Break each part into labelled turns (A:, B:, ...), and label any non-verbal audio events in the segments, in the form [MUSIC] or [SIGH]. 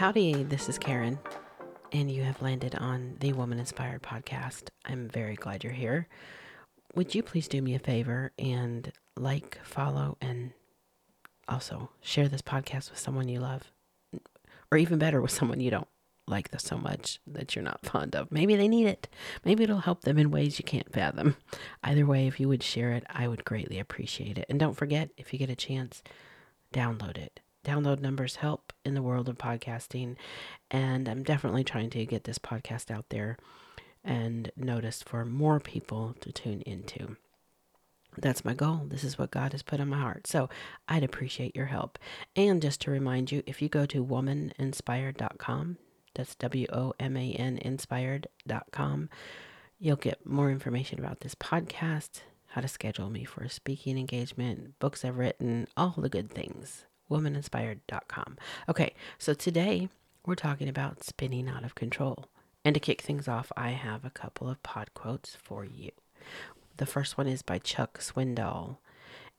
A: Howdy, this is Karen, and you have landed on the Woman Inspired podcast. I'm very glad you're here. Would you please do me a favor and like, follow, and also share this podcast with someone you love? Or even better, with someone you don't like this so much that you're not fond of. Maybe they need it. Maybe it'll help them in ways you can't fathom. Either way, if you would share it, I would greatly appreciate it. And don't forget, if you get a chance, download it. Download numbers help in the world of podcasting. And I'm definitely trying to get this podcast out there and noticed for more people to tune into. That's my goal. This is what God has put on my heart. So I'd appreciate your help. And just to remind you, if you go to womaninspired.com, that's W O M A N inspired.com, you'll get more information about this podcast, how to schedule me for a speaking engagement, books I've written, all the good things. Womaninspired.com. Okay, so today we're talking about spinning out of control. And to kick things off, I have a couple of pod quotes for you. The first one is by Chuck Swindoll.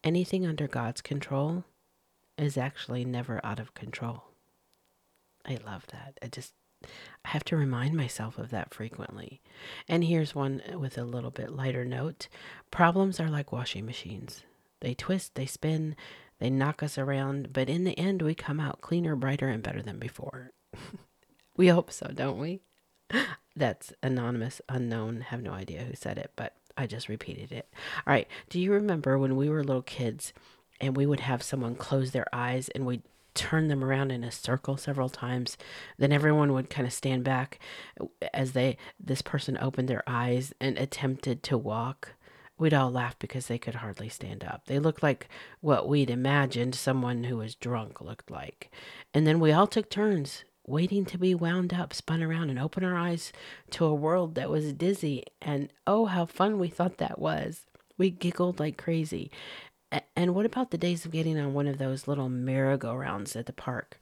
A: Anything under God's control is actually never out of control. I love that. I just I have to remind myself of that frequently. And here's one with a little bit lighter note. Problems are like washing machines. They twist, they spin, they knock us around, but in the end we come out cleaner, brighter and better than before. [LAUGHS] we hope so, don't we? [LAUGHS] That's anonymous, unknown, have no idea who said it, but I just repeated it. All right. Do you remember when we were little kids and we would have someone close their eyes and we'd turn them around in a circle several times? Then everyone would kind of stand back as they this person opened their eyes and attempted to walk. We'd all laugh because they could hardly stand up. They looked like what we'd imagined someone who was drunk looked like. And then we all took turns waiting to be wound up, spun around, and open our eyes to a world that was dizzy. And oh, how fun we thought that was! We giggled like crazy. And what about the days of getting on one of those little merry-go-rounds at the park?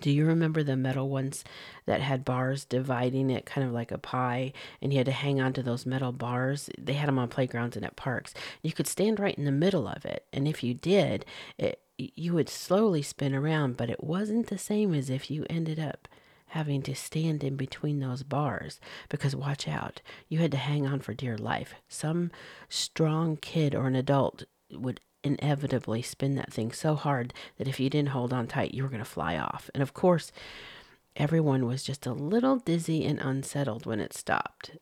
A: Do you remember the metal ones that had bars dividing it kind of like a pie and you had to hang on to those metal bars? They had them on playgrounds and at parks. You could stand right in the middle of it. And if you did, it, you would slowly spin around, but it wasn't the same as if you ended up having to stand in between those bars because watch out, you had to hang on for dear life. Some strong kid or an adult would inevitably spin that thing so hard that if you didn't hold on tight, you were going to fly off. And of course, everyone was just a little dizzy and unsettled when it stopped.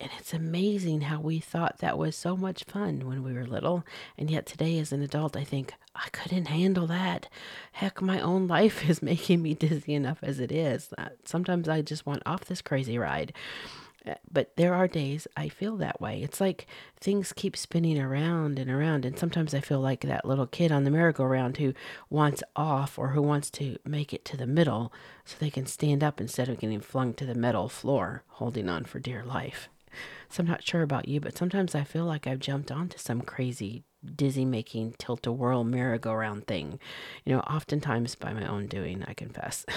A: And it's amazing how we thought that was so much fun when we were little. And yet today, as an adult, I think, I couldn't handle that. Heck, my own [LAUGHS] life is making me dizzy enough as it is. Sometimes I just want off this crazy ride. Uh, but there are days I feel that way. It's like things keep spinning around and around. And sometimes I feel like that little kid on the merry-go-round who wants off or who wants to make it to the middle so they can stand up instead of getting flung to the metal floor, holding on for dear life. So I'm not sure about you, but sometimes I feel like I've jumped onto some crazy dizzy making tilt a whirl merry-go-round thing. You know, oftentimes by my own doing, I confess. [LAUGHS]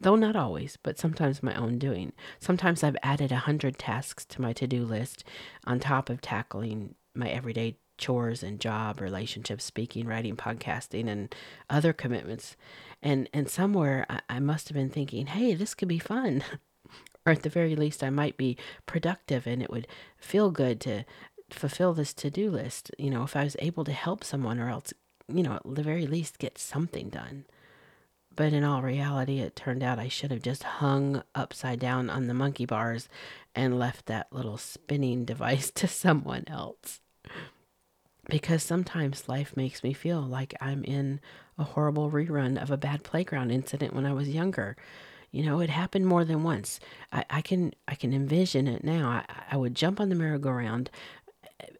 A: Though not always, but sometimes my own doing. Sometimes I've added a hundred tasks to my to-do list on top of tackling my everyday chores and job, relationships, speaking, writing, podcasting, and other commitments. And and somewhere I, I must have been thinking, hey, this could be fun. [LAUGHS] or at the very least I might be productive and it would feel good to fulfill this to-do list you know if i was able to help someone or else you know at the very least get something done but in all reality it turned out i should have just hung upside down on the monkey bars and left that little spinning [LAUGHS] device to someone else because sometimes life makes me feel like i'm in a horrible rerun of a bad playground incident when i was younger you know, it happened more than once. I, I can I can envision it now. I, I would jump on the merry-go-round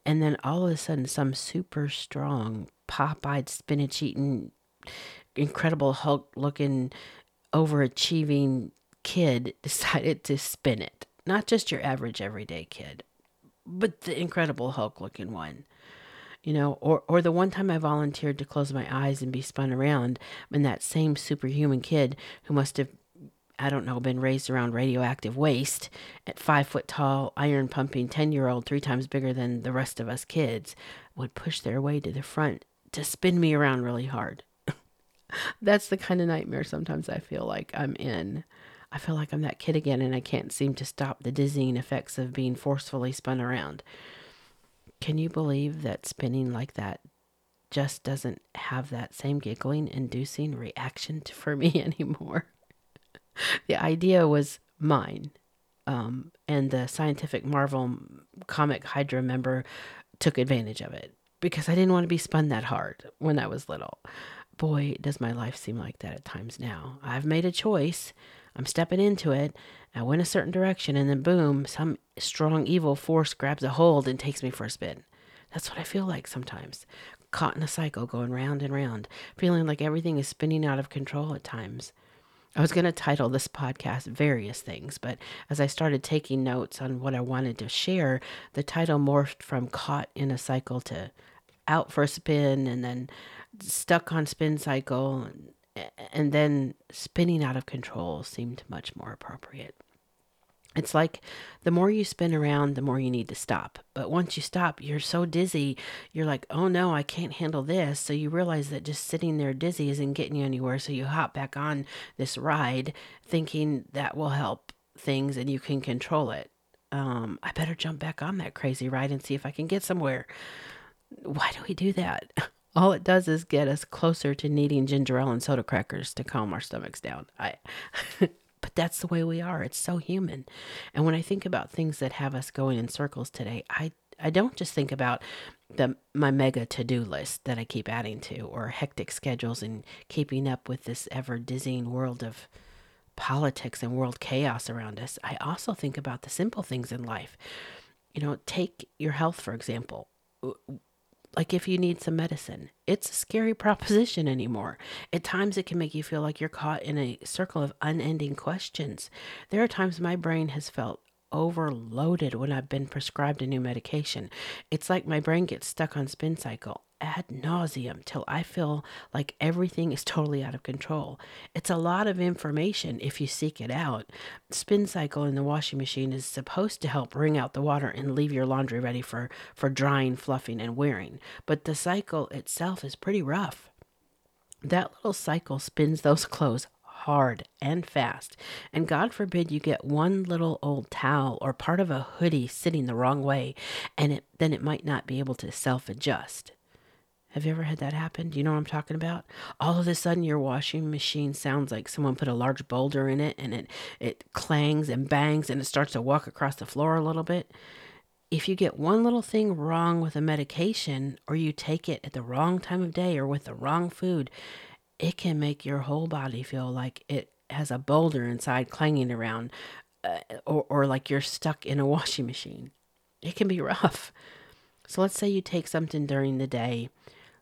A: and then all of a sudden some super strong pop-eyed spinach eating incredible hulk looking overachieving kid [LAUGHS] decided to spin it not just your average everyday kid but the incredible hulk looking one you know or or the one time i volunteered to close my eyes and be spun around and that same superhuman kid who must have I don't know, been raised around radioactive waste at five foot tall, iron pumping 10 year old, three times bigger than the rest of us kids, would push their way to the front to spin me around really hard. That's the kind of nightmare sometimes I feel like I'm in. I feel like I'm that kid again and I can't seem to stop the dizzying effects of being forcefully spun around. Can you believe that spinning like that just doesn't have that same giggling inducing reaction to, for me [LAUGHS] anymore? the idea was mine. Um, and the scientific Marvel comic Hydra member took advantage of it because I didn't want to be spun that hard when I was little. Boy, does my life seem like that at times now. I've made a choice. I'm stepping into it. I went a certain direction, and then boom, some strong evil force grabs a hold and takes me for a spin. That's what I feel like sometimes. Caught in a cycle going round and round, feeling like everything is spinning out of control at times. I was going to title this podcast various things, but as I started taking notes on what I wanted to share, the title morphed from caught in a cycle to out for a spin and then stuck on spin cycle and then spinning out of control seemed much more appropriate. It's like the more you spin around, the more you need to stop. But once you stop, you're so dizzy, you're like, oh no, I can't handle this. So you realize that just sitting there dizzy isn't getting you anywhere. So you hop back on this ride thinking that will help things and you can control it. Um, I better jump back on that crazy ride and see if I can get somewhere. Why do we do that? [LAUGHS] All it does is get us closer to needing ginger ale and soda crackers to calm our stomachs down. I [LAUGHS] But that's the way we are. It's so human. And when I think about things that have us going in circles today, I I don't just think about the my mega to-do list that I keep adding to or hectic schedules and keeping up with this ever dizzying world of politics and world chaos around us. I also think about the simple things in life. You know, take your health for example like if you need some medicine. It's a scary [LAUGHS] proposition anymore. At times, it can make you feel like you're caught in a circle of unending questions. There are times my brain has felt overloaded when I've been prescribed a new medication. It's like my brain gets stuck on spin cycle ad nauseum till I feel like everything is totally out of control. It's a lot of information if you seek it out. Spin cycle in the washing machine is supposed to help wring out the water and leave your laundry ready for, for drying, fluffing, and wearing. But the cycle itself is pretty rough. That little cycle spins those clothes hard and fast. And God forbid you get one little old towel or part of a hoodie sitting the wrong way, and it, then it might not be able to self adjust. Have you ever had that happen? Do you know what I'm talking about? All of a sudden, your washing machine sounds like someone put a large boulder in it and it, it clangs and bangs and it starts to walk across the floor a little bit. If you get one little thing wrong with a medication or you take it at the wrong time of day or with the wrong food, it can make your whole body feel like it has a boulder inside clanging around uh, or, or like you're stuck in a [LAUGHS] washing machine. It can be rough. So let's say you take something during the day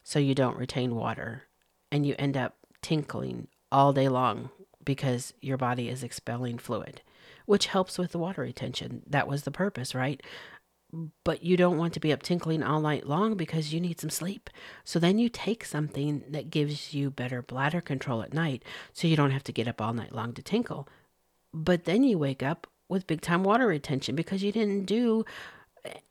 A: so you don't retain water and you end up tinkling all day long because your body is expelling fluid, which helps with the water retention. That was the purpose, right? But you don't want to be up tinkling all night long because you need some sleep. So then you take something that gives you better bladder control at night so you don't have to get up all night long to tinkle. But then you wake up with big time water retention because you didn't do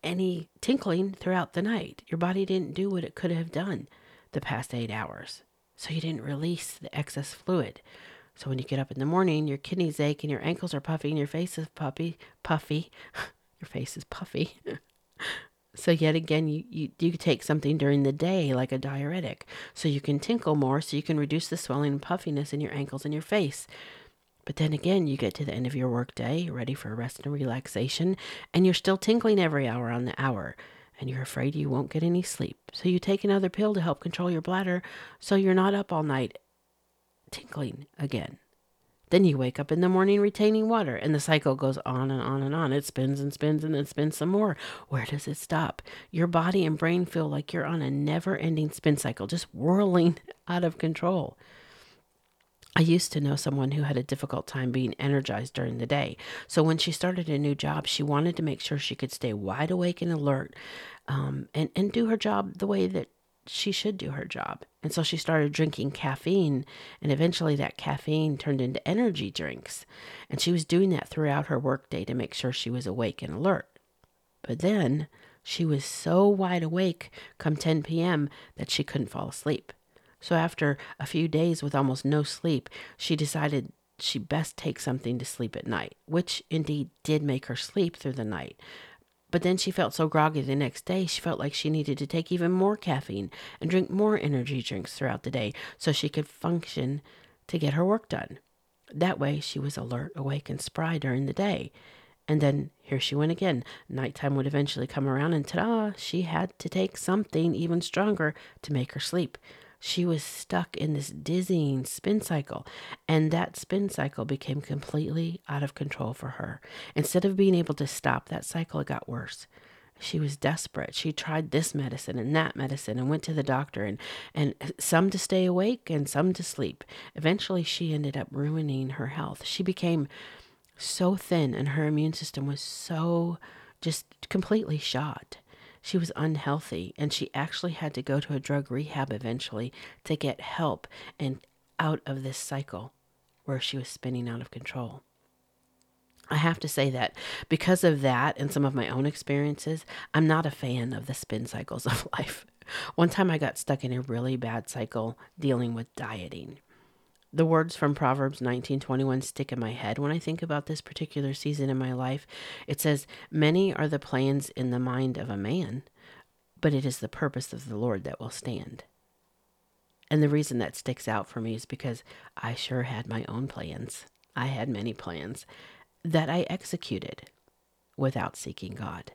A: any tinkling throughout the night. Your body didn't do what it could have done the past eight hours. So you didn't release the excess fluid. So when you get up in the morning, your kidneys ache and your ankles are puffy and your face is puffy, puffy. [LAUGHS] your face is puffy. [LAUGHS] so yet again, you, you, you take something during the day like a diuretic. So you can tinkle more so you can reduce the swelling and puffiness in your ankles and your face. But then again, you get to the end of your workday, ready for rest and relaxation, and you're still tinkling every hour on the hour, and you're afraid you won't get any sleep. So you take another pill to help control your bladder so you're not up all night tinkling again. Then you wake up in the morning retaining water, and the cycle goes on and on and on. It spins and spins and then spins some more. Where does it stop? Your body and brain feel like you're on a never ending spin cycle, just whirling [LAUGHS] out of control. I used to know someone who had a difficult time being energized during the day. So when she started a new job, she wanted to make sure she could stay wide awake and alert um, and, and do her job the way that she should do her job. And so she started drinking caffeine, and eventually that caffeine turned into energy drinks. And she was doing that throughout her workday to make sure she was awake and alert. But then she was so wide awake come 10 p.m. that she couldn't fall asleep. So after a few days with almost no sleep, she decided she best take something to sleep at night, which indeed did make her sleep through the night. But then she felt so groggy the next day, she felt like she needed to take even more caffeine and drink more energy drinks throughout the day so she could function to get her work done. That way, she was alert, awake, and spry during the day. And then here she went again. Nighttime would eventually come around, and ta da, she had to take something even stronger to make her sleep. She was stuck in this dizzying spin cycle, and that spin cycle became completely out of control for her. Instead of being able to stop that cycle, it got worse. She was desperate. She tried this medicine and that medicine and went to the doctor and, and some to stay awake and some to sleep. Eventually, she ended up ruining her health. She became so thin and her immune system was so just completely shot. She was unhealthy and she actually had to go to a drug rehab eventually to get help and out of this cycle where she was spinning out of control. I have to say that because of that and some of my own experiences, I'm not a fan of the spin cycles [LAUGHS] of life. One time I got stuck in a really bad cycle dealing with dieting. The words from Proverbs 19:21 stick in my head when I think about this particular season in my life. It says, "Many are the plans in the mind of a man, but it is the purpose of the Lord that will stand." And the reason that sticks out for me is because I sure had my own plans. I had many plans that I executed without seeking God.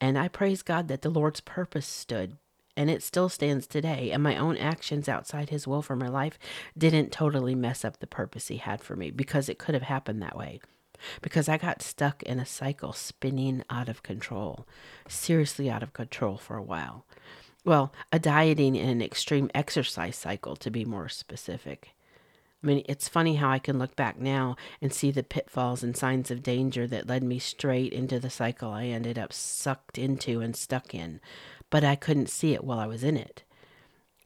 A: And I praise God that the Lord's purpose stood and it still stands today. And my own actions outside his will for my life didn't totally mess up the purpose he had for me because it could have happened that way. Because I got stuck in a cycle spinning out of control, seriously out of control for a while. Well, a dieting and an extreme exercise cycle, to be more specific. I mean, it's funny how I can look back now and see the pitfalls and signs of danger that led me straight into the cycle I ended up sucked into and stuck in but I couldn't see it while I was in it.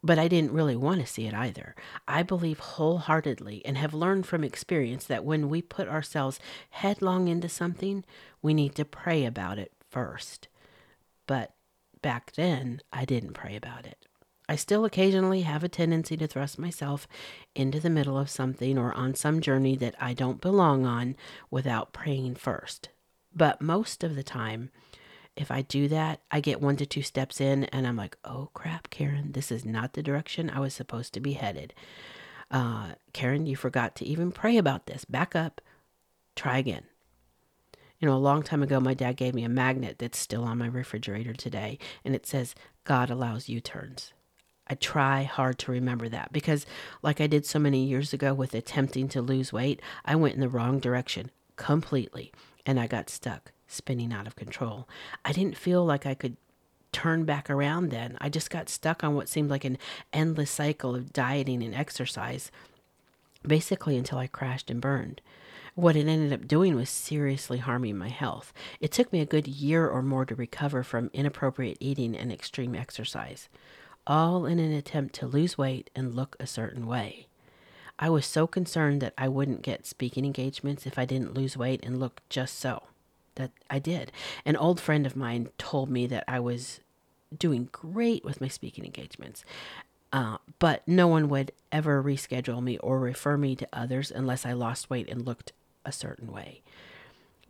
A: But I didn't really want to see it either. I believe wholeheartedly and have learned from experience that when we put ourselves headlong into something, we need to pray about it first. But back then, I didn't pray about it. I still occasionally have a tendency to thrust myself into the middle of something or on some journey that I don't belong on without praying first. But most of the time, if I do that, I get one to two steps in and I'm like, oh crap, Karen, this is not the direction I was supposed to be headed. Uh, Karen, you forgot to even pray about this. Back up, try again. You know, a long time ago, my dad gave me a magnet that's still on my refrigerator today, and it says, God allows U turns. I try hard to remember that because, like I did so many years ago with attempting to lose weight, I went in the wrong direction completely and I got stuck spinning out of control. I didn't feel like I could turn back around then. I just got stuck on what seemed like an endless cycle of dieting and exercise, basically until I crashed and burned. What it ended up doing was seriously harming my health. It took me a good year or more to recover from inappropriate eating and extreme exercise, all in an attempt to lose weight and look a certain way. I was so concerned that I wouldn't get speaking engagements if I didn't lose weight and look just so that I did. An old friend of mine told me that I was doing great with my speaking engagements. Uh, but no one would ever reschedule me or refer me to others unless I lost weight and looked a certain way.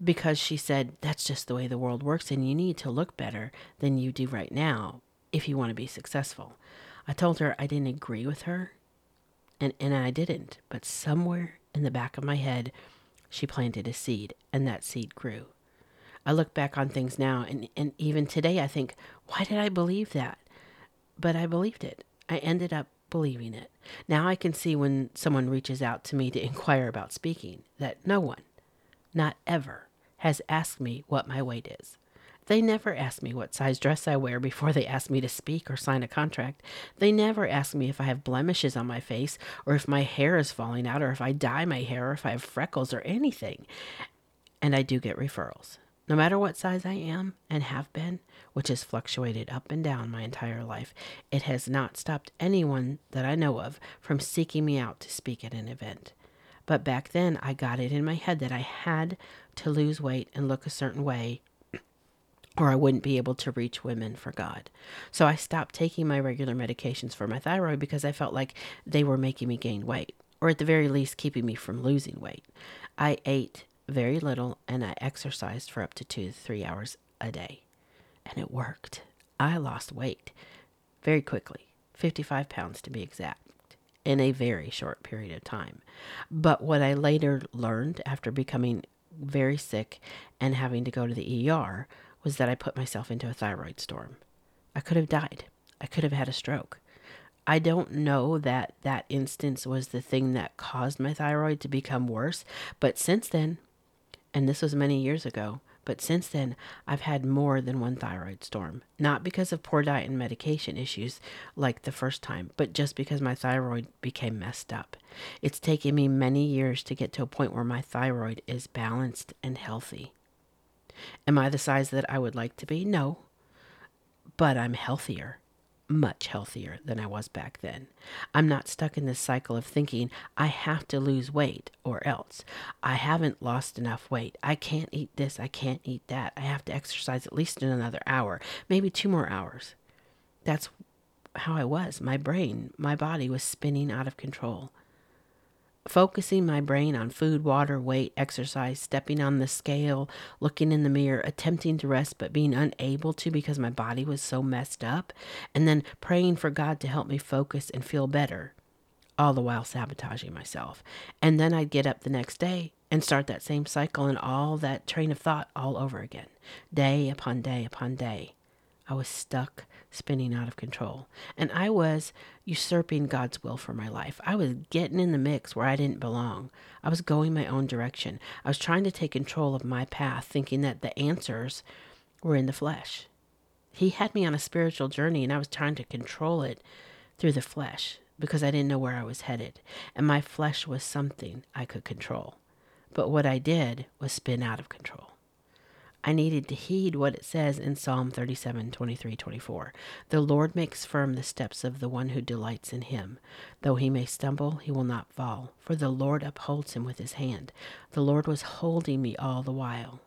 A: Because she said, that's just the way the world works, and you need to look better than you do right now if you want to be successful. I told her I didn't agree with her, and, and I didn't. But somewhere in the back of my head, she planted a seed, and that seed grew. I look back on things now, and, and even today, I think, why did I believe that? But I believed it. I ended up believing it. Now I can see when someone reaches out to me to inquire about speaking that no one, not ever, has asked me what my weight is. They never ask me what size dress I wear before they ask me to speak or sign a contract. They never ask me if I have blemishes on my face or if my hair is falling out or if I dye my hair or if I have freckles or anything. And I do get referrals. No matter what size I am and have been, which has fluctuated up and down my entire life, it has not stopped anyone that I know of from seeking me out to speak at an event. But back then, I got it in my head that I had to lose weight and look a certain way, or I wouldn't be able to reach women for God. So I stopped taking my regular medications for my thyroid because I felt like they were making me gain weight, or at the very least, keeping me from losing weight. I ate very little and I exercised for up to two to three hours a day. And it worked. I lost weight very quickly 55 pounds to be exact in a very short period of time. But what I later learned after becoming very sick and having to go to the ER was that I put myself into a thyroid storm. I could have died. I could have had a stroke. I don't know that that instance was the thing that caused my thyroid to become worse, but since then, and this was many years ago, but since then, I've had more than one thyroid storm. Not because of poor diet and medication issues like the first time, but just because my thyroid became messed up. It's taken me many years to get to a point where my thyroid is balanced and healthy. Am I the size that I would like to be? No. But I'm healthier, much healthier than I was back then. I'm not stuck in this cycle of thinking I have to lose weight or else. I haven't lost enough weight. I can't eat this. I can't eat that. I have to exercise at least in another hour, maybe two more hours. That's how I was. My brain, my body was spinning out of control focusing my brain on food, water, weight, exercise, stepping on the scale, looking in the mirror, attempting to rest but being unable to because my body was so messed up, and then praying for God to help me focus and feel better, all the while sabotaging myself. And then I'd get up the next day and start that same cycle and all that train of thought all over again, day upon day upon day. I was stuck spinning out of control. And I was usurping God's will for my life. I was getting in the mix where I didn't belong. I was going my own direction. I was trying to take control of my path, thinking that the answers were in the flesh. He had me on a spiritual journey, and I was trying to control it through the flesh because I didn't know where I was headed. And my flesh was something I could control. But what I did was spin out of control. I needed to heed what it says in Psalm 37 23 24. The Lord makes firm the steps of the one who delights in him. Though he may stumble, he will not fall, for the Lord upholds him with his hand. The Lord was holding me all the while.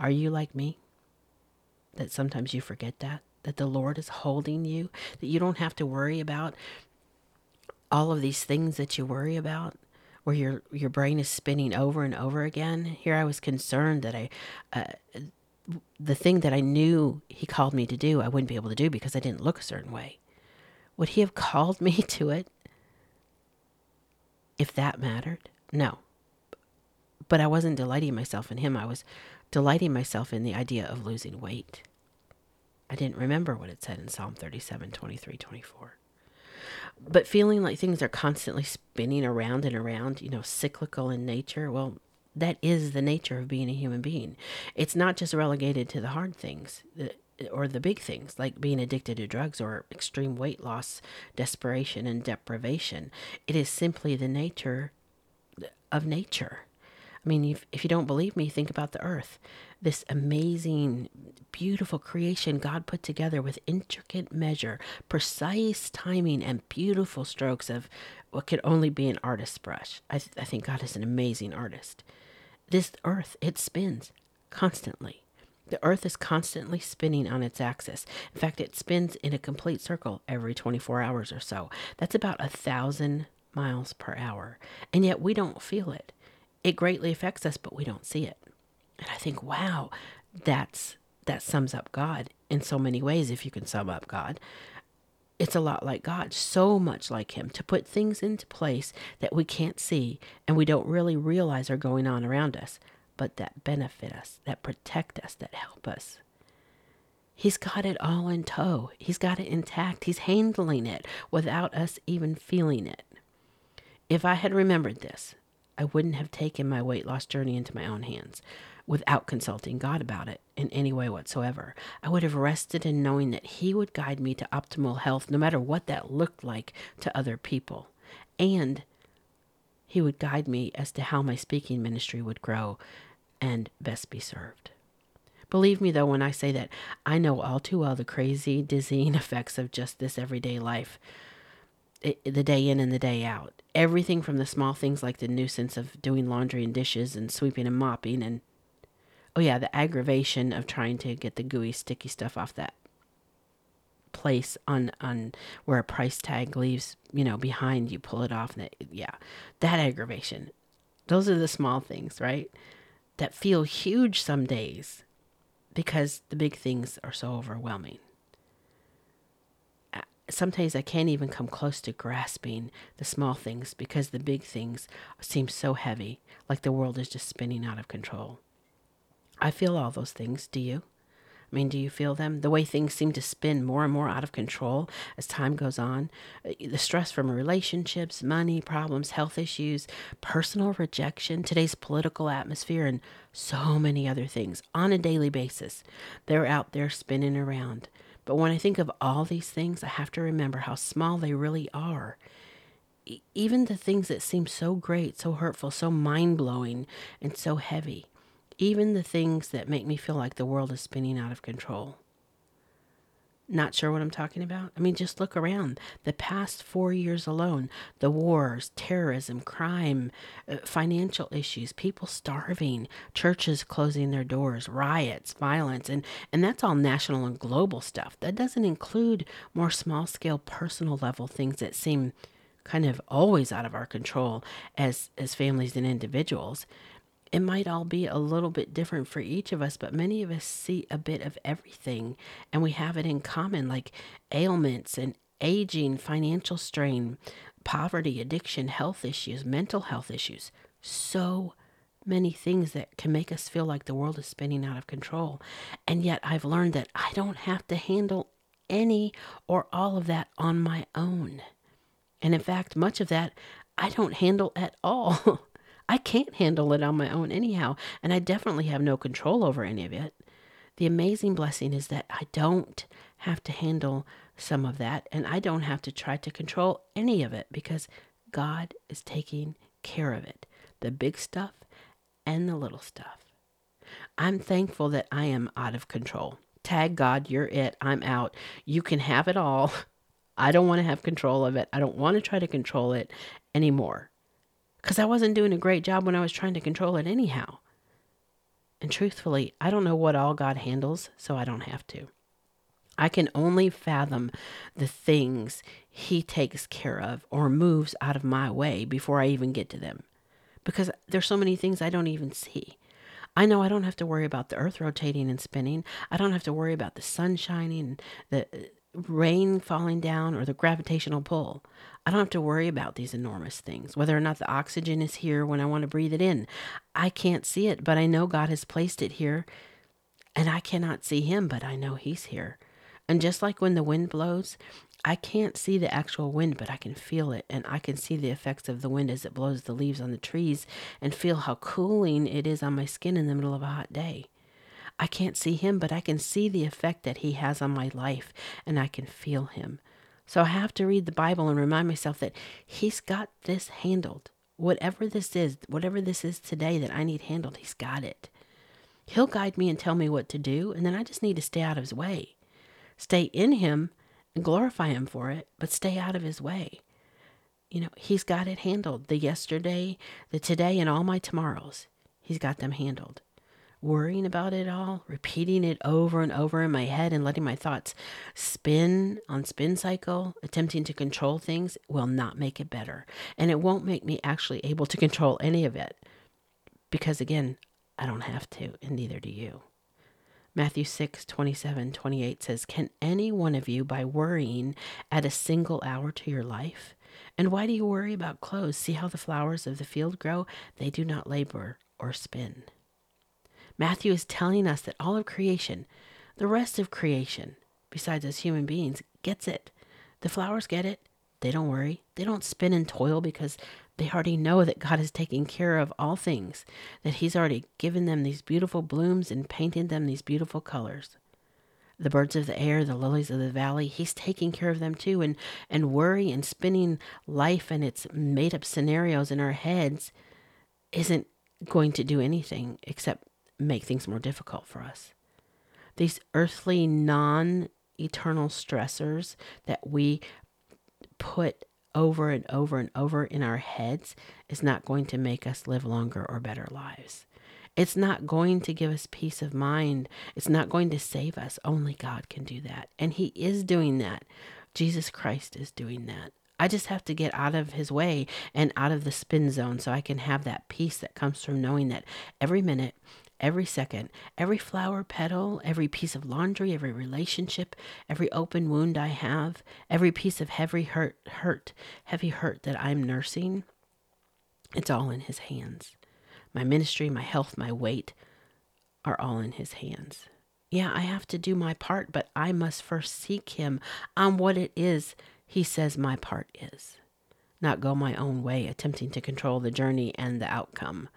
A: Are you like me? That sometimes you forget that? That the Lord is holding you? That you don't have to worry about all of these things that you worry about? Where your your brain is spinning over and over again. Here I was concerned that I, uh, the thing that I knew he called me to do, I wouldn't be able to do because I didn't look a certain way. Would he have [LAUGHS] called me to it if that mattered? No. But I wasn't delighting myself in him. I was delighting myself in the idea of losing weight. I didn't remember what it said in Psalm 37, 23, 24. But feeling like things are constantly spinning around and around, you know, cyclical in nature, well, that is the nature of being a human being. It's not just relegated to the hard things or the big things like being addicted to drugs or extreme weight loss, desperation, and deprivation. It is simply the nature of nature. I mean, if, if you don't believe me, think about the earth. This amazing, beautiful creation God put together with intricate measure, precise timing, and beautiful strokes of what could only be an artist's brush. I, th- I think God is an amazing artist. This earth, it spins constantly. The earth is constantly spinning on its axis. In fact, it spins in a complete circle every 24 hours or so. That's about a thousand miles per hour. And yet we don't feel it it greatly affects us, but we don't see it. And I think, wow, that's that sums up God in so many ways. If you can sum up God, it's a lot like God, so much like Him, to put things into place that we can't see and we don't really realize are going on around us, but that benefit us, that protect us, that help us. He's got it all in tow. He's got it intact. He's handling it without us even feeling it. If I had remembered this, I wouldn't have taken my weight loss journey into my own hands without consulting God about it in any way whatsoever. I would have rested in knowing that He would guide me to optimal health no matter what that looked like to other people. And He would guide me as to how my speaking ministry would grow and best be served. Believe me, though, when I say that I know all too well the crazy, dizzying [LAUGHS] effects of just this everyday life the day in and the day out. Everything from the small things like the nuisance of doing laundry and dishes and sweeping and mopping and Oh, yeah, the aggravation of trying to get the gooey, sticky stuff off that place on on where a price tag leaves you know behind you pull it off and yeah that aggravation those are the small things right that feel huge some days because the big things are so overwhelming sometimes I can't even come close to grasping the small things because the big things seem so heavy, like the world is just spinning out of control. I feel all those things. Do you? I mean, do you feel them? The way things seem to spin more and more out of control as time goes on. Uh, the stress from relationships, money problems, health issues, personal rejection, today's political atmosphere, and so many other things on a daily basis. They're out there spinning around. But when I think of all these things, I have to remember how small they really are. Even the things that seem so great, so hurtful, so mind blowing, and so heavy. Even the things that make me feel like the world is spinning out of control. Not sure what I'm talking about? I mean, just look around. The past four years alone the wars, terrorism, crime, uh, financial issues, people starving, churches closing their doors, riots, violence, and, and that's all national and global stuff. That doesn't include more small scale, personal level things that seem kind of always out of our control as, as families and individuals. It might all be a little bit different for each of us, but many of us see a bit of everything and we have it in common, like ailments and aging, financial strain, poverty, addiction, health issues, mental health issues. So many things that can make us feel like the world is spinning out of control. And yet I've learned that I don't have to handle any or all of that on my own. And in fact, much of that I don't handle at all. [LAUGHS] I can't handle it on my own anyhow, and I definitely have no control over any of it. The amazing blessing is that I don't have to handle some of that, and I don't have to try to control any of it because God is taking care of it the big stuff and the little stuff. I'm thankful that I am out of control. Tag God, you're it. I'm out. You can have it all. [LAUGHS] I don't want to have control of it. I don't want to try to control it anymore because I wasn't doing a great job when I was trying to control it anyhow. And truthfully, I don't know what all God handles, so I don't have to. I can only fathom the things He takes care of or moves out of my way before I even get to them. Because there's so many things I don't even see. I know I don't have to worry about the earth rotating and spinning. I don't have to worry about the sun shining, the rain falling down, or the gravitational pull. I don't have to worry about these enormous things, whether or not the oxygen is here when I want to breathe it in. I can't see it, but I know God has placed it here. And I cannot see Him, but I know He's here. And just like when the wind blows, I can't see the actual wind, but I can feel it. And I can see the effects of the wind as it blows the leaves on the trees and feel how cooling it is on my skin in the middle of a hot day. I can't see Him, but I can see the effect that He has on my life, and I can feel Him. So I have to read the Bible and remind myself that He's got this handled. Whatever this is, whatever this is today that I need handled, He's got it. He'll guide me and tell me what to do, and then I just need to stay out of His way. Stay in Him and glorify Him for it, but stay out of His way. You know, He's got it handled. The yesterday, the today, and all my tomorrows, He's got them handled worrying about it all, repeating it over and over in my head and letting my thoughts spin on spin cycle, attempting to control things will not make it better. And it won't make me actually able to control any of it. Because again, I don't have to, and neither do you. Matthew 6, 27, 28 says, Can any one of you, by worrying, add a single hour to your life? And why do you worry about clothes? See how the flowers of the field grow? They do not labor or spin. Matthew is telling us that all of creation, the rest of creation, besides us human beings, gets it. The flowers get it. They don't worry. They don't spin and toil because they already know that God is taking care of all things, that He's already given them these beautiful blooms and painted them these beautiful colors. The birds of the air, the lilies of the valley, He's taking care of them too. And, and worry and spinning life and its made up scenarios in our heads isn't going to do anything except make things more difficult for us. These earthly, non eternal stressors that we put over and over and over in our heads is not going to make us live longer or better lives. It's not going to give us peace of mind. It's not going to save us. Only God can do that. And He is doing that. Jesus Christ is doing that. I just have to get out of his way and out of the spin zone so I can have that peace that comes from knowing that every minute, every second, every flower petal, every piece of laundry, every relationship, every open wound I have, every piece of heavy hurt, hurt, heavy hurt that I'm nursing, it's all in his hands. My ministry, my health, my weight are all in his hands. Yeah, I have to do my part, but I must first seek him on what it is he says my part is. Not go my own way, attempting to control the journey and the outcome.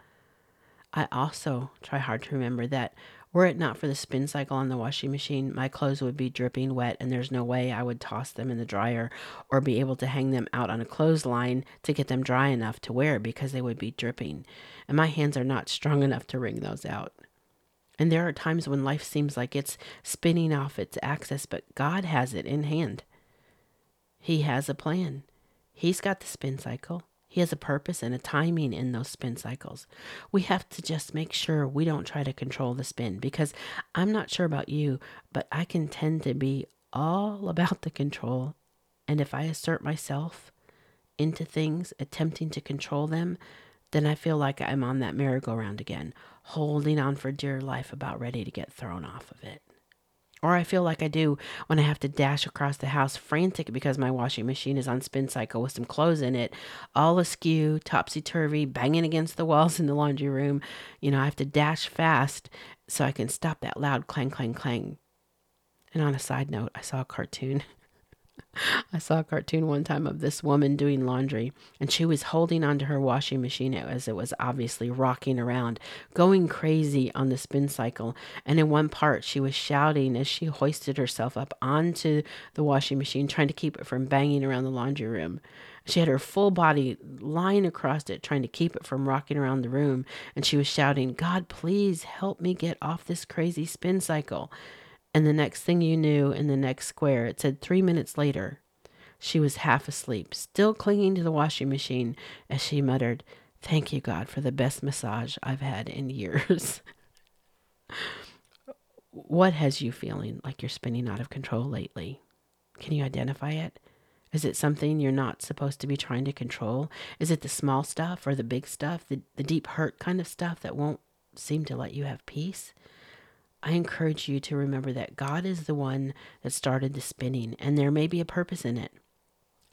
A: I also try hard to remember that were it not for the spin cycle on the washing machine, my clothes would be dripping wet, and there's no way I would toss them in the dryer or be able to hang them out on a clothesline to get them dry enough to wear because they would be dripping. And my hands are not strong enough to wring those out. And there are times when life seems like it's spinning off its axis, but God has it in hand. He has a plan. He's got the spin cycle. He has a purpose and a timing in those spin cycles. We have to just make sure we don't try to control the spin because I'm not sure about you, but I can tend to be all [LAUGHS] about the control. And if I assert myself into things, attempting to control them, then I feel like I'm on that merry-go-round again, holding on for dear life, about ready to get thrown off of it. Or I feel like I do when I have to dash across the house frantic because my washing machine is on spin cycle with some clothes in it, all askew, topsy turvy, banging against the walls in the laundry room. You know, I have to dash fast so I can stop that loud clang, clang, clang. And on a side note, I saw a cartoon [LAUGHS] [LAUGHS] I saw a cartoon one time of this woman doing laundry, and she was holding onto her washing machine as it was obviously rocking around, going crazy on the spin cycle. And in one part, she was shouting as she hoisted herself up onto the washing machine, trying to keep it from banging around the laundry room. She had her full body lying across it, trying to keep it from rocking around the room, and she was shouting, God, please help me get off this crazy spin cycle. And the next thing you knew, in the next square, it said three minutes later, she was half asleep, still clinging to the washing machine as she muttered, Thank you, God, for the best massage I've had in years. [LAUGHS] what has you feeling like you're spinning out of control lately? Can you identify it? Is it something you're not supposed to be trying to control? Is it the small stuff or the big stuff, the, the deep hurt kind of stuff that won't seem to let you have peace? I encourage you to remember that God is the one that started the spinning, and there may be a purpose in it.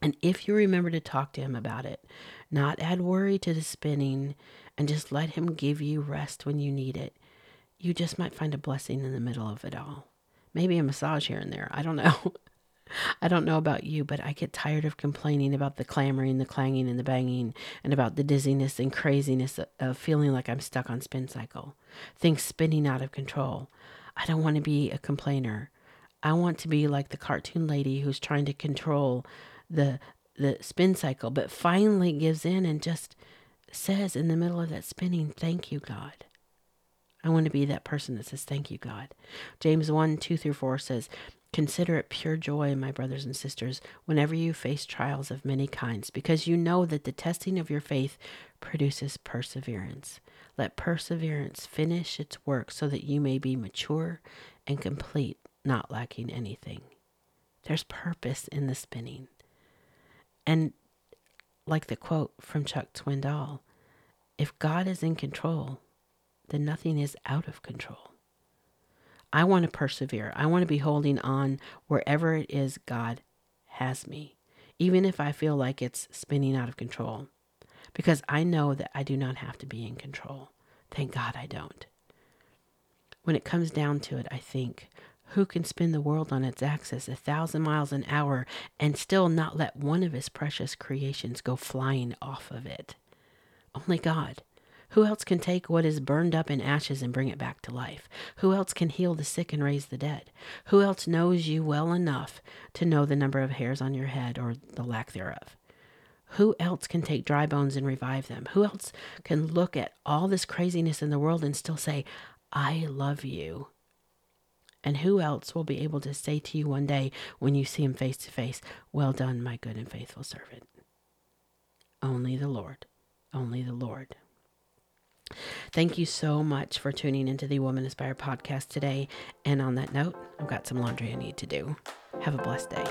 A: And if you remember to talk to Him about it, not add worry to the spinning, and just let Him give you rest when you need it, you just might find a blessing in the middle of it all. Maybe a massage here and there. I don't know. [LAUGHS] I don't know about you, but I get tired of complaining about the clamoring, the clanging, and the banging, and about the dizziness and craziness of feeling like I'm stuck on spin cycle, things spinning out of control. I don't want to be a complainer. I want to be like the cartoon lady who's trying to control the the spin cycle, but finally gives in and just says in the middle of that spinning, "Thank you, God." I want to be that person that says, Thank you, God. James 1 2 through 4 says, Consider it pure joy, my brothers and sisters, whenever you face trials of many kinds, because you know that the testing of your faith produces perseverance. Let perseverance finish its work so that you may be mature and complete, not lacking anything. There's purpose in the spinning. And like the quote from Chuck Swindoll, if God is in control, then nothing is out of control. I want to persevere. I want to be holding on wherever it is God has me, even if I feel like it's spinning out of control, because I know that I do not have to be in control. Thank God I don't. When it comes down to it, I think, who can spin the world on its axis a thousand miles an hour and still not let one of his precious creations go flying off of it? Only God. Who else can take what is burned up in ashes and bring it back to life? Who else can heal the sick and raise the dead? Who else knows you well enough to know the number of hairs on your head or the lack thereof? Who else can take dry bones and revive them? Who else can look at all this craziness in the world and still say, I love you? And who else will be able to say to you one day when you see him face to face, Well done, my good and faithful servant? Only the Lord. Only the Lord. Thank you so much for tuning into the Woman Inspired podcast today. And on that note, I've got some laundry I need to do. Have a blessed day.